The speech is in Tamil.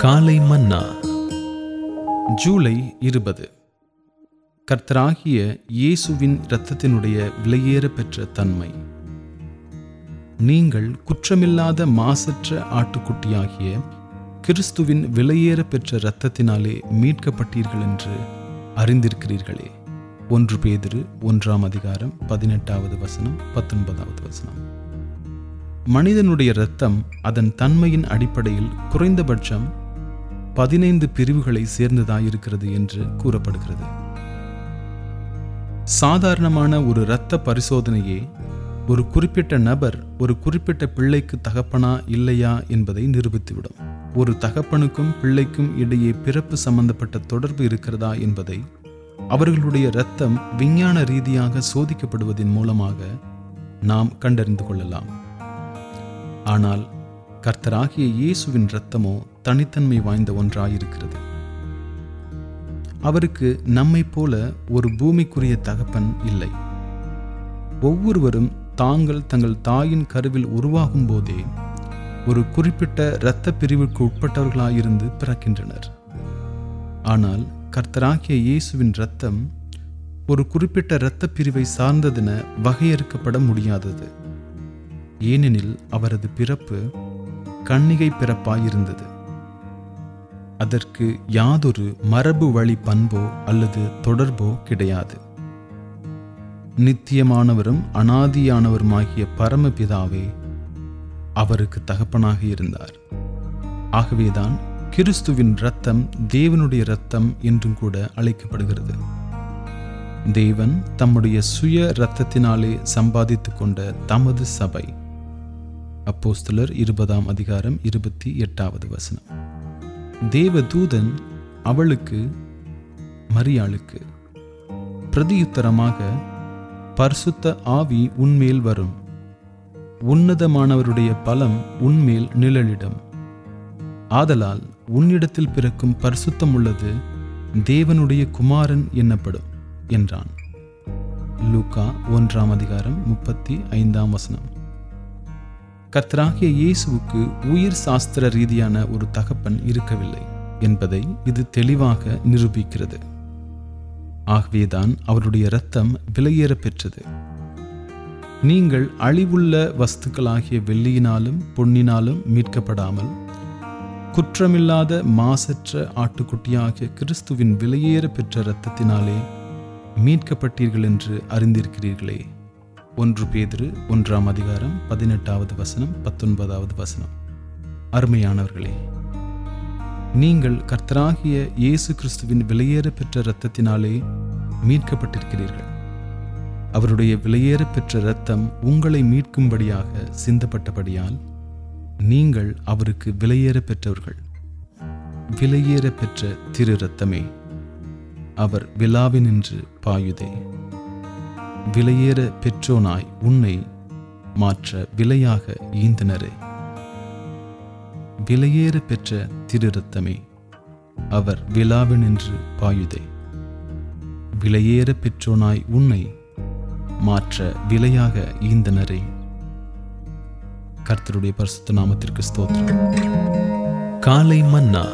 காலை மன்னா. ஜூலை இருபது. கர்த்தராகிய இயேசுவின் இரத்தத்தினுடைய விலையேற பெற்ற தன்மை. நீங்கள் குற்றமில்லாத மாசற்ற ஆட்டுக்குட்டியாகிய கிறிஸ்துவின் விலையேற பெற்ற இரத்தத்தினாலே மீட்கப்பட்டீர்கள் என்று அறிந்திருக்கிறீர்களே. ஒன்று பேதிரு ஒன்றாம் அதிகாரம் பதினெட்டாவது வசனம் பத்தொன்பதாவது வசனம். மனிதனுடைய இரத்தம் அதன் தன்மையின் அடிப்படையில் குறைந்தபட்சம் பதினைந்து பிரிவுகளை சேர்ந்ததாயிருக்கிறது என்று கூறப்படுகிறது. சாதாரணமான ஒரு இரத்த பரிசோதனையே ஒரு குறிப்பிட்ட நபர் ஒரு குறிப்பிட்ட பிள்ளைக்கு தகப்பனா இல்லையா என்பதை நிரூபித்துவிடும். ஒரு தகப்பனுக்கும் பிள்ளைக்கும் இடையே பிறப்பு சம்பந்தப்பட்ட தொடர்பு இருக்கிறதா என்பதை அவர்களுடைய இரத்தம் விஞ்ஞான ரீதியாக சோதிக்கப்படுவதன் மூலமாக நாம் கண்டறிந்து கொள்ளலாம். ஆனால் கர்த்தராகிய இயேசுவின் இரத்தமோ தனித்தன்மை வாய்ந்த ஒன்றாயிருக்கிறது. அவருக்கு நம்மை போல ஒரு பூமிக்குரிய தகப்பன் இல்லை. ஒவ்வொருவரும் தாங்கள் தங்கள் தாயின் கருவில் உருவாகும் போதே ஒரு குறிப்பிட்ட இரத்த பிரிவுக்கு உட்பட்டவர்களாயிருந்து பிறக்கின்றனர். ஆனால் கர்த்தராகிய இயேசுவின் இரத்தம் ஒரு குறிப்பிட்ட இரத்த பிரிவை சார்ந்ததென வகையறுக்கப்பட முடியாதது. ஏனெனில் அவரது பிறப்பு கண்ணிகை பிறப்பாயிருந்தது. அதற்கு யாதொரு மரபு வழி பண்போ அல்லது தொடர்போ கிடையாது. நித்தியமானவரும் அனாதியானவருமாகிய பரமபிதாவே அவருக்கு தகப்பனாக இருந்தார். ஆகவேதான் கிறிஸ்துவின் இரத்தம் தேவனுடைய இரத்தம் என்றும் கூட அழைக்கப்படுகிறது. தேவன் தம்முடைய சுய இரத்தத்தினாலே சம்பாதித்து கொண்ட தமது சபை. அப்போஸ்தலர் இருபதாம் அதிகாரம் இருபத்தி எட்டாவது வசனம். தேவ தூதன் அவளுக்கு மரியாளுக்கு பிரதியுத்தரமாக பரிசுத்த ஆவி உன்மேல் வரும். உன்னதமானவருடைய பலம் உன்மேல் நிழலிடும். ஆதலால் உன்னிடத்தில் பிறக்கும் பரிசுத்தம் உள்ளது தேவனுடைய குமாரன் என்னப்படும்? என்றான். லூக்கா ஒன்றாம் அதிகாரம் முப்பத்தி ஐந்தாம் வசனம். கத்தராகிய இயேசுவுக்கு உயிர் சாஸ்திர ரீதியான ஒரு தகப்பன் இருக்கவில்லை என்பதை இது தெளிவாக நிரூபிக்கிறது. ஆகவேதான் அவருடைய இரத்தம் விலையேற பெற்றது. நீங்கள் அழிவுள்ள வஸ்துக்களாகிய வெள்ளியினாலும் பொன்னினாலும் மீட்கப்படாமல் குற்றமில்லாத மாசற்ற ஆட்டுக்குட்டியாகிய கிறிஸ்துவின் விலையேற பெற்ற இரத்தத்தினாலே மீட்கப்பட்டீர்கள் என்று அறிந்திருக்கிறீர்களே. ஒன்று பேதிரு ஒன்றாம் அதிகாரம் பதினெட்டாவது வசனம் பத்தொன்பதாவது வசனம். அருமையானவர்களே நீங்கள் கர்த்தராகிய இயேசு கிறிஸ்துவின் விலையேற பெற்ற இரத்தத்தினாலே மீட்கப்பட்டிருக்கிறீர்கள். அவருடைய விலையேற பெற்ற இரத்தம் உங்களை மீட்கும்படியாக சிந்தப்பட்டபடியால் நீங்கள் அவருக்கு விலையேற பெற்றவர்கள். விலையேற பெற்ற திரு இரத்தமே அவர் விழாவினின்று பாயுதே. விலையேற பெற்றோனாய் உன்னை மாற்ற விலையாக ஈந்தனரே. விலையேற பெற்ற திருரத்தமே அவர் விழாவினின்று பாயுதே. விலையேற பெற்றோனாய் உன்னை மாற்ற விலையாக ஈந்தனரே. கர்த்தருடைய பரிசுத்த நாமத்திற்கு ஸ்தோத்திரம். காலை மன்னா.